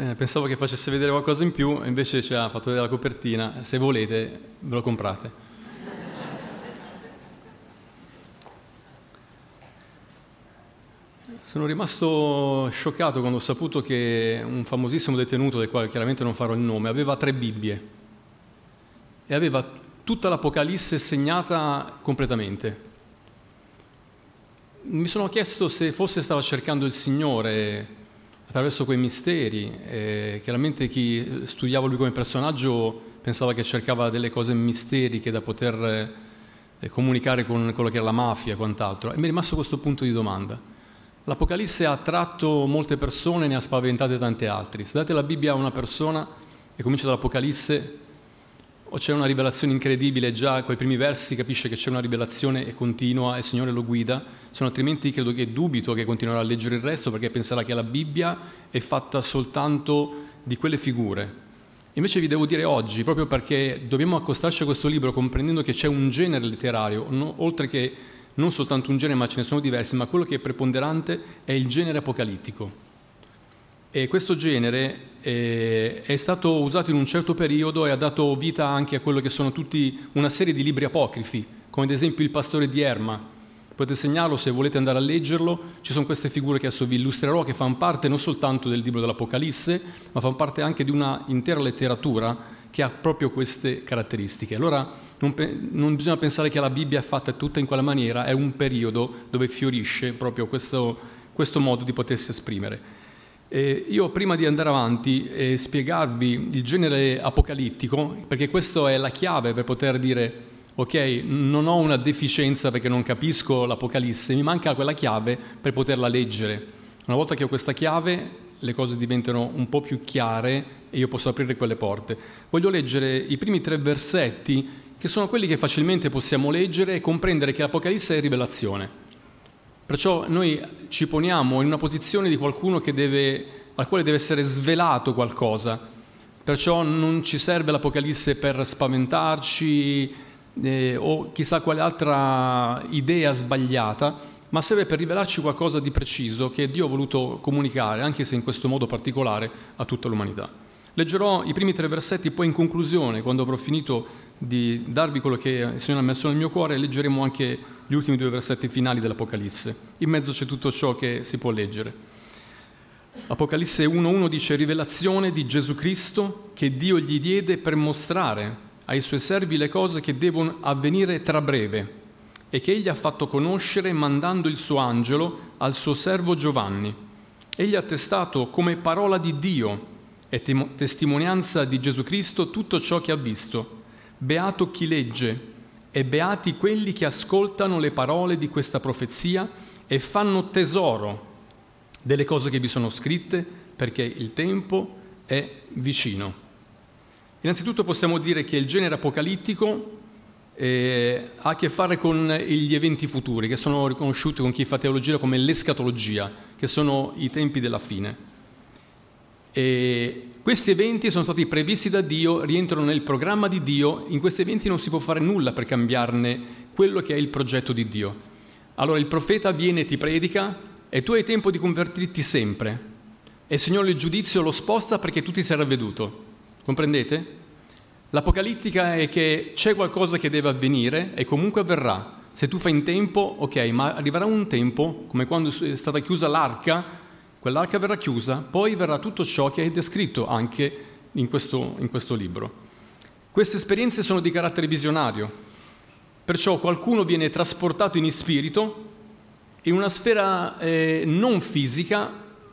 Eh, pensavo che facesse vedere qualcosa in più, invece ci ha fatto vedere la copertina. Se volete, ve lo comprate. Sono rimasto scioccato quando ho saputo che un famosissimo detenuto, del quale chiaramente non farò il nome, aveva tre Bibbie e aveva tutta l'Apocalisse segnata completamente. Mi sono chiesto se forse stava cercando il Signore attraverso quei misteri. E chiaramente chi studiava lui come personaggio pensava che cercava delle cose misteriche da poter eh, comunicare con quello che era la mafia e quant'altro. E mi è rimasto questo punto di domanda. L'Apocalisse ha attratto molte persone, ne ha spaventate tante altre. Se date la Bibbia a una persona e comincia dall'Apocalisse, o c'è una rivelazione incredibile, già con i primi versi capisce che c'è una rivelazione e continua e il Signore lo guida, se no altrimenti credo che dubito che continuerà a leggere il resto perché penserà che la Bibbia è fatta soltanto di quelle figure. Invece vi devo dire oggi, proprio perché dobbiamo accostarci a questo libro comprendendo che c'è un genere letterario, no, oltre che non soltanto un genere, ma ce ne sono diversi, ma quello che è preponderante è il genere apocalittico. E questo genere è, è stato usato in un certo periodo e ha dato vita anche a quello che sono tutti una serie di libri apocrifi, come ad esempio Il pastore di Erma. Potete segnarlo se volete andare a leggerlo, ci sono queste figure che adesso vi illustrerò che fanno parte non soltanto del libro dell'Apocalisse, ma fanno parte anche di una intera letteratura che ha proprio queste caratteristiche. Allora non, pe- non, bisogna pensare che la Bibbia è fatta tutta in quella maniera, è un periodo dove fiorisce proprio questo, questo modo di potersi esprimere. E io prima di andare avanti e spiegarvi il genere apocalittico, perché questa è la chiave per poter dire ok, non ho una deficienza perché non capisco l'Apocalisse, mi manca quella chiave per poterla leggere. Una volta che ho questa chiave le cose diventano un po' più chiare e io posso aprire quelle porte. Voglio leggere i primi tre versetti che sono quelli che facilmente possiamo leggere e comprendere che l'Apocalisse è rivelazione. Perciò noi ci poniamo in una posizione di qualcuno deve, al quale deve essere svelato qualcosa. Perciò non ci serve l'Apocalisse per spaventarci eh, o chissà quale altra idea sbagliata, ma serve per rivelarci qualcosa di preciso che Dio ha voluto comunicare, anche se in questo modo particolare, a tutta l'umanità. Leggerò i primi tre versetti, poi in conclusione, quando avrò finito di darvi quello che il Signore ha messo nel mio cuore, leggeremo anche gli ultimi due versetti finali dell'Apocalisse. In mezzo c'è tutto ciò che si può leggere. Apocalisse 1.1 dice rivelazione di Gesù Cristo che Dio gli diede per mostrare ai suoi servi le cose che devono avvenire tra breve e che egli ha fatto conoscere mandando il suo angelo al suo servo Giovanni. Egli ha testato come parola di Dio e testimonianza di Gesù Cristo tutto ciò che ha visto. Beato chi legge e beati quelli che ascoltano le parole di questa profezia e fanno tesoro delle cose che vi sono scritte perché il tempo è vicino. Innanzitutto possiamo dire che il genere apocalittico eh, ha a che fare con gli eventi futuri, che sono riconosciuti con chi fa teologia come l'escatologia, che sono i tempi della fine. E questi eventi sono stati previsti da Dio, rientrano nel programma di Dio, in questi eventi non si può fare nulla per cambiarne quello che è il progetto di Dio. Allora il profeta viene e ti predica e tu hai tempo di convertirti sempre e il Signore il giudizio lo sposta perché tu ti sei ravveduto. Comprendete? L'apocalittica è che c'è qualcosa che deve avvenire e comunque avverrà. Se tu fai in tempo, ok, ma arriverà un tempo, come quando è stata chiusa l'arca, quell'arca verrà chiusa, poi verrà tutto ciò che è descritto anche in questo, in questo libro. Queste esperienze sono di carattere visionario, perciò qualcuno viene trasportato in spirito in una sfera eh, non fisica,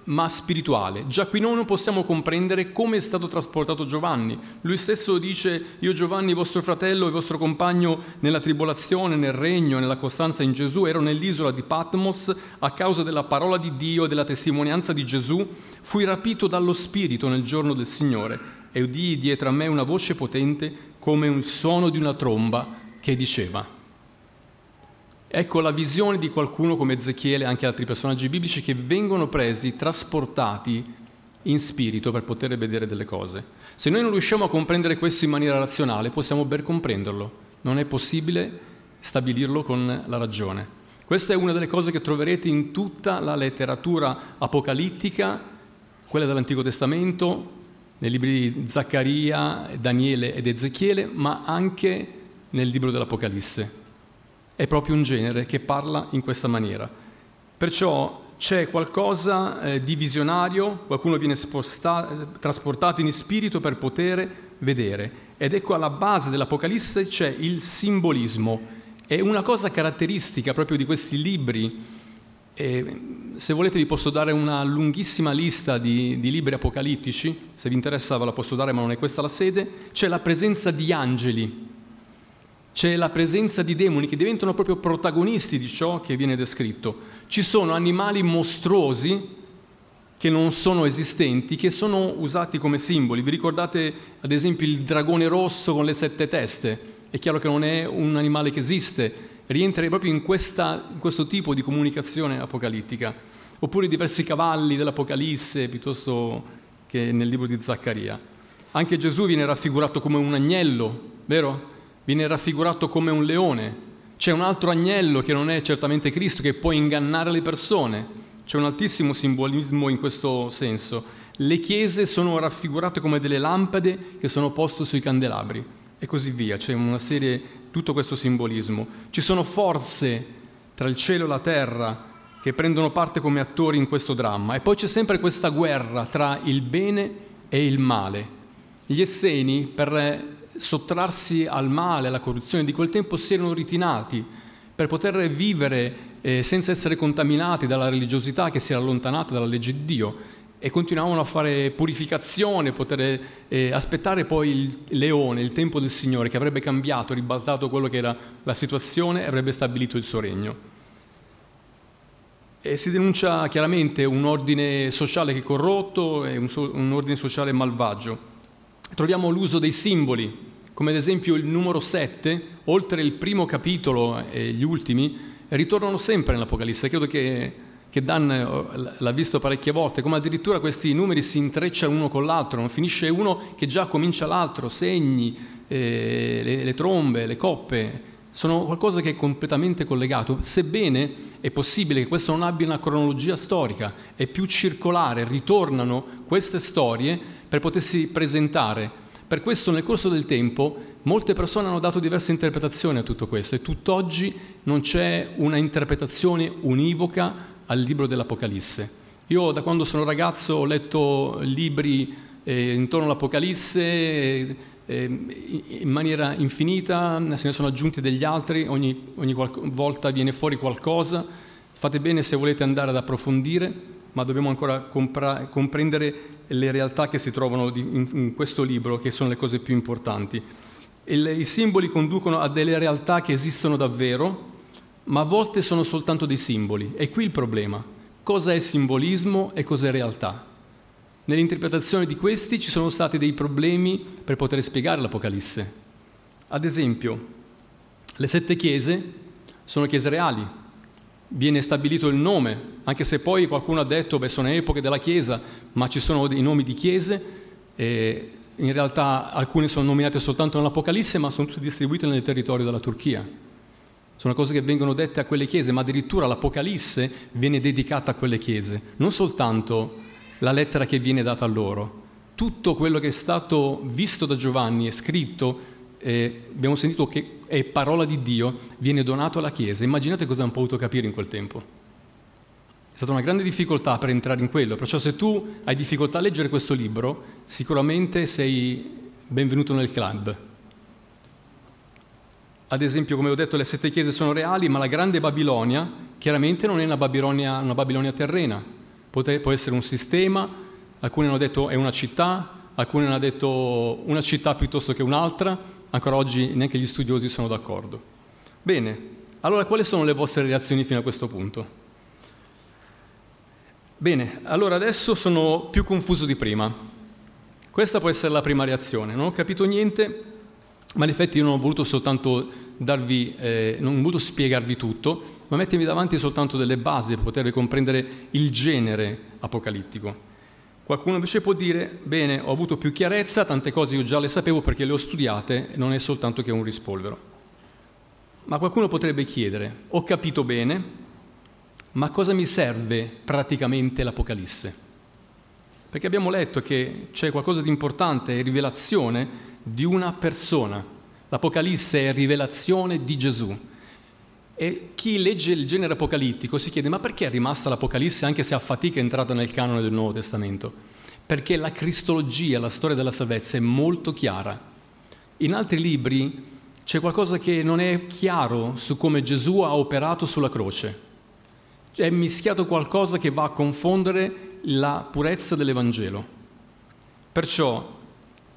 ma spirituale. Già qui noi non possiamo comprendere come è stato trasportato Giovanni. Lui stesso dice, io Giovanni, vostro fratello e vostro compagno nella tribolazione, nel regno, nella costanza in Gesù, ero nell'isola di Patmos a causa della parola di Dio e della testimonianza di Gesù, fui rapito dallo Spirito nel giorno del Signore e udii dietro a me una voce potente come un suono di una tromba che diceva Ecco la visione di qualcuno come Ezechiele e anche altri personaggi biblici che vengono presi, trasportati in spirito per poter vedere delle cose. Se noi non riusciamo a comprendere questo in maniera razionale, possiamo ben comprenderlo. Non è possibile stabilirlo con la ragione. Questa è una delle cose che troverete in tutta la letteratura apocalittica quella dell'Antico Testamento, nei libri di Zaccaria, Daniele ed Ezechiele, ma anche nel libro dell'Apocalisse. È proprio un genere che parla in questa maniera. Perciò c'è qualcosa eh, di visionario, qualcuno viene sposta- trasportato in spirito per poter vedere. Ed ecco alla base dell'Apocalisse c'è il simbolismo. È una cosa caratteristica proprio di questi libri. E, se volete vi posso dare una lunghissima lista di, di libri apocalittici, se vi interessa ve la posso dare ma non è questa la sede. C'è la presenza di angeli, c'è la presenza di demoni che diventano proprio protagonisti di ciò che viene descritto. Ci sono animali mostruosi che non sono esistenti, che sono usati come simboli. Vi ricordate ad esempio il dragone rosso con le sette teste? È chiaro che non è un animale che esiste, rientra proprio in, questa, in questo tipo di comunicazione apocalittica. Oppure diversi cavalli dell'Apocalisse piuttosto che nel libro di Zaccaria. Anche Gesù viene raffigurato come un agnello, vero? Viene raffigurato come un leone. C'è un altro agnello che non è certamente Cristo, che può ingannare le persone. C'è un altissimo simbolismo in questo senso. Le chiese sono raffigurate come delle lampade che sono poste sui candelabri e così via. C'è una serie, tutto questo simbolismo. Ci sono forze tra il cielo e la terra che prendono parte come attori in questo dramma. E poi c'è sempre questa guerra tra il bene e il male. Gli Esseni, per sottrarsi al male, alla corruzione di quel tempo, si erano ritinati per poter vivere eh, senza essere contaminati dalla religiosità che si era allontanata dalla legge di Dio e continuavano a fare purificazione, poter eh, aspettare poi il leone, il tempo del Signore che avrebbe cambiato, ribaltato quello che era la situazione e avrebbe stabilito il suo regno. E si denuncia chiaramente un ordine sociale che è corrotto e un, so- un ordine sociale malvagio. Troviamo l'uso dei simboli, come ad esempio il numero 7, oltre il primo capitolo e gli ultimi, ritornano sempre nell'Apocalisse. Credo che, che Dan eh, l'ha visto parecchie volte, come addirittura questi numeri si intrecciano uno con l'altro, non finisce uno che già comincia l'altro, segni, eh, le, le trombe, le coppe, sono qualcosa che è completamente collegato, sebbene è possibile che questo non abbia una cronologia storica, è più circolare, ritornano queste storie per potersi presentare per questo nel corso del tempo molte persone hanno dato diverse interpretazioni a tutto questo e tutt'oggi non c'è una interpretazione univoca al libro dell'Apocalisse. Io da quando sono ragazzo ho letto libri eh, intorno all'Apocalisse eh, in maniera infinita, se ne sono aggiunti degli altri, ogni, ogni volta viene fuori qualcosa. Fate bene se volete andare ad approfondire, ma dobbiamo ancora compra- comprendere le realtà che si trovano in, questo libro, che sono le cose più importanti. I simboli conducono a delle realtà che esistono davvero, ma a volte sono soltanto dei simboli. E qui il problema. Cosa è simbolismo e cos'è realtà? Nell'interpretazione di questi ci sono stati dei problemi per poter spiegare l'Apocalisse. Ad esempio, le sette chiese sono chiese reali, viene stabilito il nome, anche se poi qualcuno ha detto che sono epoche della Chiesa, ma ci sono dei nomi di chiese, e in realtà alcune sono nominate soltanto nell'Apocalisse, ma sono tutte distribuite nel territorio della Turchia. Sono cose che vengono dette a quelle chiese, ma addirittura l'Apocalisse viene dedicata a quelle chiese, non soltanto la lettera che viene data a loro. Tutto quello che è stato visto da Giovanni e scritto eh, abbiamo sentito che è parola di Dio, viene donato alla Chiesa. Immaginate cosa hanno potuto capire in quel tempo. È stata una grande difficoltà per entrare in quello, perciò se tu hai difficoltà a leggere questo libro, sicuramente sei benvenuto nel club. Ad esempio, come ho detto, le sette chiese sono reali, ma la grande Babilonia chiaramente non è una Babilonia, una Babilonia terrena, può essere un sistema, alcuni hanno detto è una città, alcuni hanno detto una città piuttosto che un'altra, ancora oggi neanche gli studiosi sono d'accordo. Bene, allora quali sono le vostre reazioni fino a questo punto? Bene, allora adesso sono più confuso di prima. Questa può essere la prima reazione. Non ho capito niente, ma in effetti io non ho voluto soltanto darvi, eh, non ho voluto spiegarvi tutto, ma mettermi davanti soltanto delle basi per poter comprendere il genere apocalittico. Qualcuno invece può dire, bene, ho avuto più chiarezza, tante cose io già le sapevo perché le ho studiate, non è soltanto che un rispolvero. Ma qualcuno potrebbe chiedere, ho capito bene, ma cosa mi serve praticamente l'Apocalisse? Perché abbiamo letto che c'è qualcosa di importante, è rivelazione di una persona. L'Apocalisse è rivelazione di Gesù. E chi legge il genere apocalittico si chiede ma perché è rimasta l'Apocalisse anche se a fatica è entrata nel canone del Nuovo Testamento? Perché la cristologia, la storia della salvezza è molto chiara. In altri libri c'è qualcosa che non è chiaro su come Gesù ha operato sulla croce. È mischiato qualcosa che va a confondere la purezza dell'Evangelo. Perciò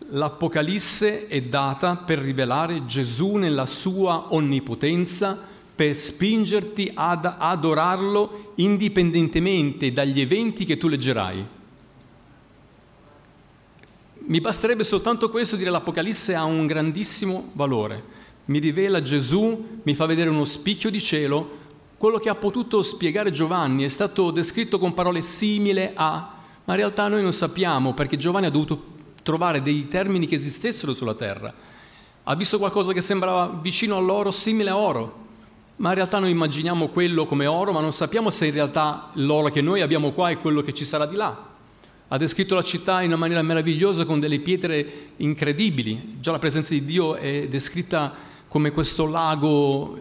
l'Apocalisse è data per rivelare Gesù nella sua onnipotenza, per spingerti ad adorarlo indipendentemente dagli eventi che tu leggerai. Mi basterebbe soltanto questo dire l'Apocalisse ha un grandissimo valore. Mi rivela Gesù, mi fa vedere uno spicchio di cielo, quello che ha potuto spiegare Giovanni è stato descritto con parole simili a, ma in realtà noi non sappiamo perché Giovanni ha dovuto trovare dei termini che esistessero sulla terra. Ha visto qualcosa che sembrava vicino all'oro, simile a oro, ma in realtà noi immaginiamo quello come oro, ma non sappiamo se in realtà l'oro che noi abbiamo qua è quello che ci sarà di là. Ha descritto la città in una maniera meravigliosa con delle pietre incredibili. Già la presenza di Dio è descritta come questo lago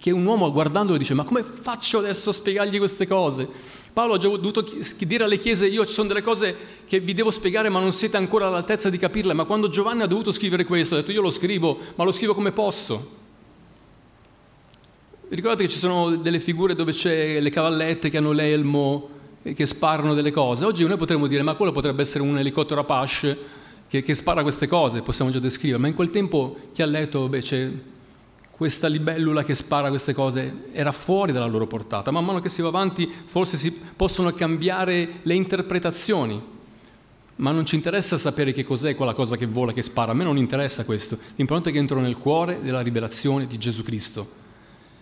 che un uomo guardandolo dice ma come faccio adesso a spiegargli queste cose? Paolo ha già dovuto dire alle chiese io ci sono delle cose che vi devo spiegare ma non siete ancora all'altezza di capirle, ma quando Giovanni ha dovuto scrivere questo ha detto io lo scrivo, ma lo scrivo come posso. Ricordate che ci sono delle figure dove c'è le cavallette che hanno l'elmo e che sparano delle cose? Oggi noi potremmo dire, ma quello potrebbe essere un elicottero Apache che, che spara queste cose, possiamo già descrivere, ma in quel tempo chi ha letto, beh, c'è questa libellula che spara queste cose, era fuori dalla loro portata. Man mano che si va avanti forse si possono cambiare le interpretazioni, ma non ci interessa sapere che cos'è quella cosa che vola, che spara, a me non interessa questo, l'importante è che entro nel cuore della rivelazione di Gesù Cristo.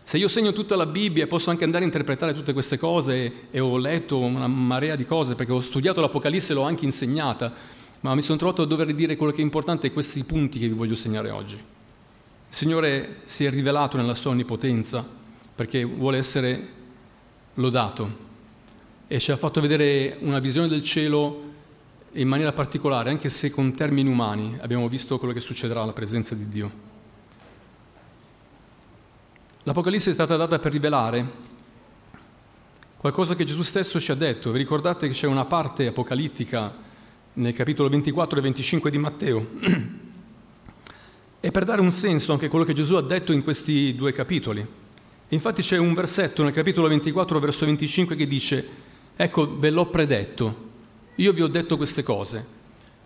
Se io segno tutta la Bibbia e posso anche andare a interpretare tutte queste cose e ho letto una marea di cose perché ho studiato l'Apocalisse e l'ho anche insegnata, ma mi sono trovato a dover dire quello che è importante questi punti che vi voglio segnare oggi. Il Signore si è rivelato nella sua onnipotenza perché vuole essere lodato e ci ha fatto vedere una visione del cielo in maniera particolare, anche se con termini umani abbiamo visto quello che succederà alla presenza di Dio. L'Apocalisse è stata data per rivelare qualcosa che Gesù stesso ci ha detto. Vi ricordate che c'è una parte apocalittica nel capitolo 24 e 25 di Matteo? E per dare un senso anche a quello che Gesù ha detto in questi due capitoli. Infatti c'è un versetto nel capitolo 24, verso 25 che dice, ecco, ve l'ho predetto, io vi ho detto queste cose.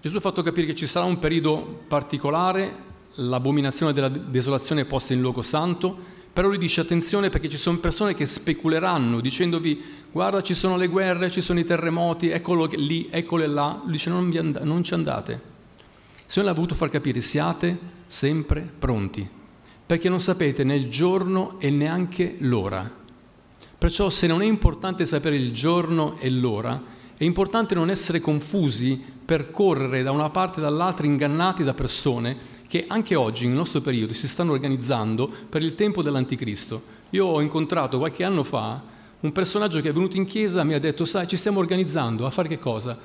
Gesù ha fatto capire che ci sarà un periodo particolare, l'abominazione della desolazione posta in luogo santo, però lui dice attenzione perché ci sono persone che speculeranno dicendovi guarda ci sono le guerre, ci sono i terremoti, eccolo lì, eccole là. Lui dice non, and- non ci andate. Il Signore ha voluto far capire siate sempre pronti, perché non sapete né il giorno e neanche l'ora. Perciò se non è importante sapere il giorno e l'ora, è importante non essere confusi per correre da una parte e dall'altra ingannati da persone che anche oggi, nel nostro periodo, si stanno organizzando per il tempo dell'Anticristo. Io ho incontrato qualche anno fa un personaggio che è venuto in chiesa e mi ha detto, sai, ci stiamo organizzando a fare che cosa?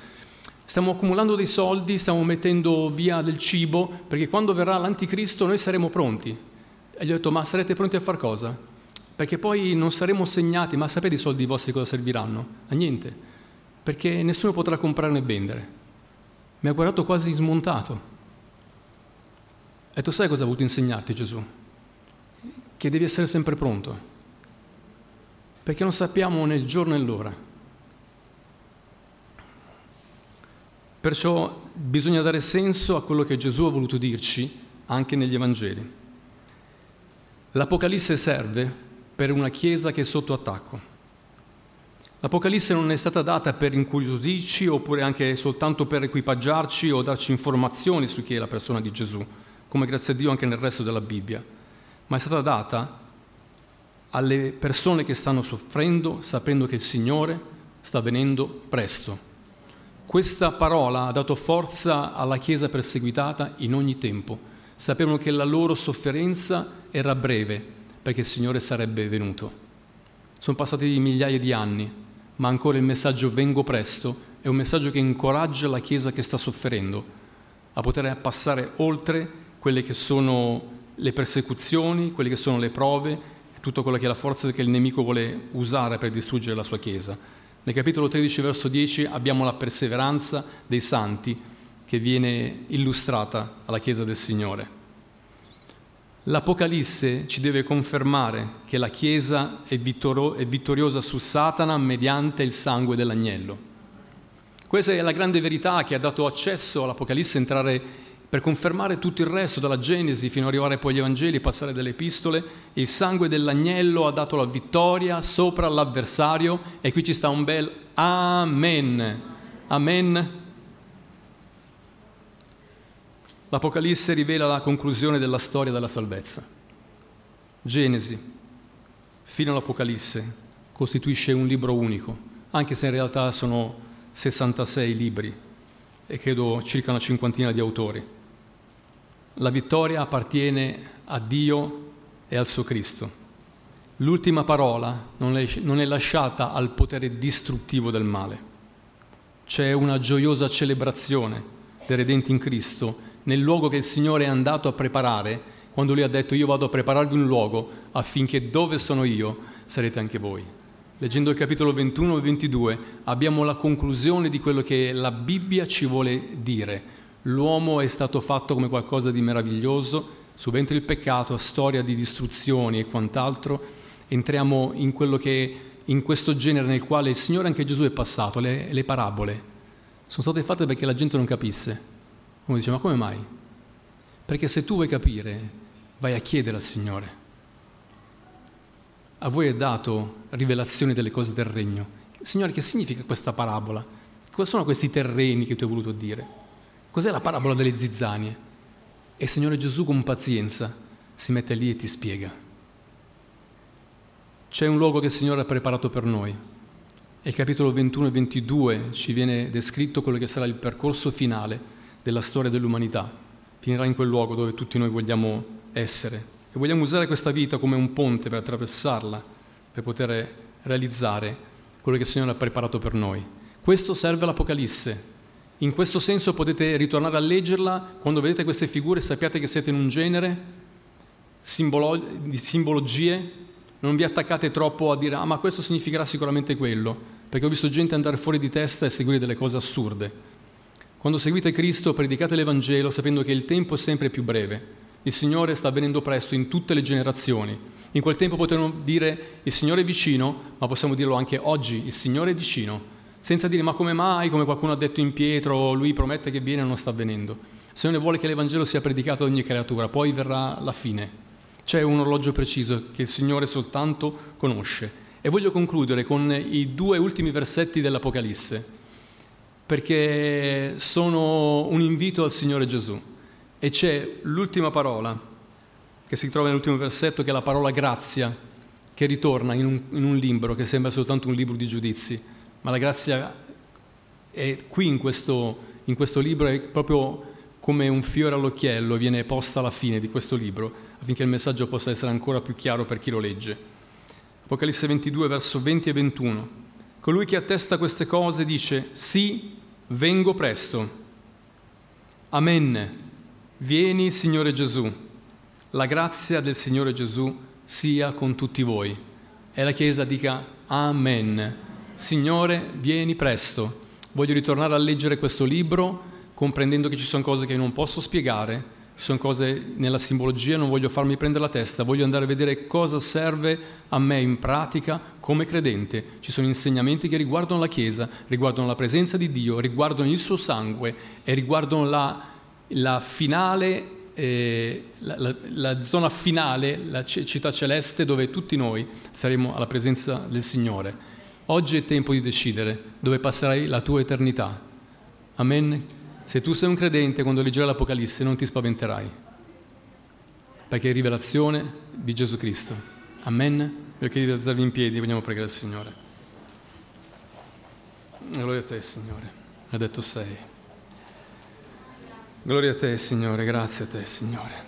Stiamo accumulando dei soldi, stiamo mettendo via del cibo, perché quando verrà l'Anticristo noi saremo pronti. E gli ho detto, ma sarete pronti a fare cosa? Perché poi non saremo segnati, ma sapete i soldi vostri cosa serviranno? A niente, perché nessuno potrà comprare né vendere. Mi ha guardato quasi smontato. E tu sai cosa ha voluto insegnarti Gesù? Che devi essere sempre pronto, perché non sappiamo né il giorno né l'ora. Perciò bisogna dare senso a quello che Gesù ha voluto dirci anche negli Evangeli. L'Apocalisse serve per una Chiesa che è sotto attacco. L'Apocalisse non è stata data per incuriosirci oppure anche soltanto per equipaggiarci o darci informazioni su chi è la persona di Gesù come grazie a Dio anche nel resto della Bibbia, ma è stata data alle persone che stanno soffrendo sapendo che il Signore sta venendo presto. Questa parola ha dato forza alla Chiesa perseguitata in ogni tempo. Sapevano che la loro sofferenza era breve perché il Signore sarebbe venuto. Sono passati migliaia di anni, ma ancora il messaggio vengo presto è un messaggio che incoraggia la Chiesa che sta soffrendo a poter passare oltre quelle che sono le persecuzioni, quelle che sono le prove tutto quello che è la forza che il nemico vuole usare per distruggere la sua Chiesa. Nel capitolo 13, verso 10 abbiamo la perseveranza dei santi che viene illustrata alla Chiesa del Signore. L'Apocalisse ci deve confermare che la Chiesa è, vittoriosa su Satana mediante il sangue dell'agnello. Questa è la grande verità che ha dato accesso all'Apocalisse a entrare per confermare tutto il resto, dalla Genesi fino ad arrivare poi agli Evangeli, passare delle epistole. Il sangue dell'agnello ha dato la vittoria sopra l'avversario e qui ci sta un bel Amen. Amen L'Apocalisse rivela la conclusione della storia della salvezza. Genesi, fino all'Apocalisse, costituisce un libro unico, anche se in realtà sono 66 libri e credo circa una cinquantina di autori. La vittoria appartiene a Dio e al suo Cristo. L'ultima parola non è, lasciata al potere distruttivo del male. C'è una gioiosa celebrazione dei redenti in Cristo nel luogo che il Signore è andato a preparare, quando Lui ha detto io vado a prepararvi un luogo affinché dove sono io sarete anche voi. Leggendo il capitolo 21 e 22 abbiamo la conclusione di quello che la Bibbia ci vuole dire. L'uomo è stato fatto come qualcosa di meraviglioso, subentra il peccato, storia di distruzioni e quant'altro, entriamo in quello che in questo genere nel quale il Signore anche Gesù è passato, le, le parabole sono state fatte perché la gente non capisse. Uno dice, ma come mai? Perché se tu vuoi capire, vai a chiedere al Signore. A voi è dato rivelazione delle cose del regno. Signore, che significa questa parabola? Cosa sono questi terreni che tu hai voluto dire? Cos'è la parabola delle zizzanie? E il Signore Gesù con pazienza si mette lì e ti spiega. C'è un luogo che il Signore ha preparato per noi. E il capitolo 21 e 22 ci viene descritto quello che sarà il percorso finale della storia dell'umanità. Finirà in quel luogo dove tutti noi vogliamo essere. E vogliamo usare questa vita come un ponte per attraversarla, per poter realizzare quello che il Signore ha preparato per noi. Questo serve all'Apocalisse. In questo senso potete ritornare a leggerla, quando vedete queste figure sappiate che siete in un genere simbolo- di simbologie, non vi attaccate troppo a dire ah ma questo significherà sicuramente quello, perché ho visto gente andare fuori di testa e seguire delle cose assurde. Quando seguite Cristo, predicate l'Evangelo sapendo che il tempo è sempre più breve. Il Signore sta venendo presto in tutte le generazioni. In quel tempo potremmo dire il Signore è vicino, ma possiamo dirlo anche oggi, il Signore è vicino, senza dire ma come mai, come qualcuno ha detto in Pietro, lui promette che viene e non sta avvenendo. Il Signore vuole che l'Evangelo sia predicato ad ogni creatura, poi verrà la fine. C'è un orologio preciso che il Signore soltanto conosce. E voglio concludere con i due ultimi versetti dell'Apocalisse perché sono un invito al Signore Gesù. E c'è l'ultima parola che si trova nell'ultimo versetto, che è la parola grazia, che ritorna in un, in un libro che sembra soltanto un libro di giudizi, ma la grazia è qui in questo, in questo libro, è proprio come un fiore all'occhiello, viene posta alla fine di questo libro, affinché il messaggio possa essere ancora più chiaro per chi lo legge. Apocalisse 22, verso 20 e 21. Colui che attesta queste cose dice, sì, vengo presto. Amen. Vieni, Signore Gesù. La grazia del Signore Gesù sia con tutti voi. E la Chiesa dica Amen. Signore, vieni presto. Voglio ritornare a leggere questo libro comprendendo che ci sono cose che non posso spiegare, ci sono cose nella simbologia, non voglio farmi prendere la testa, voglio andare a vedere cosa serve a me in pratica come credente. Ci sono insegnamenti che riguardano la Chiesa, riguardano la presenza di Dio, riguardano il suo sangue e riguardano la, la finale eh, la, la, la, zona finale, la città celeste dove tutti noi saremo alla presenza del Signore. Oggi è tempo di decidere dove passerai la tua eternità. Amen. Se tu sei un credente, quando leggerai l'Apocalisse non ti spaventerai, perché è rivelazione di Gesù Cristo. Amen. Vi chiedo di alzarvi in piedi, vogliamo pregare il Signore. Gloria a te, Signore. Ha detto sei. Gloria a te, Signore. Grazie a te, Signore.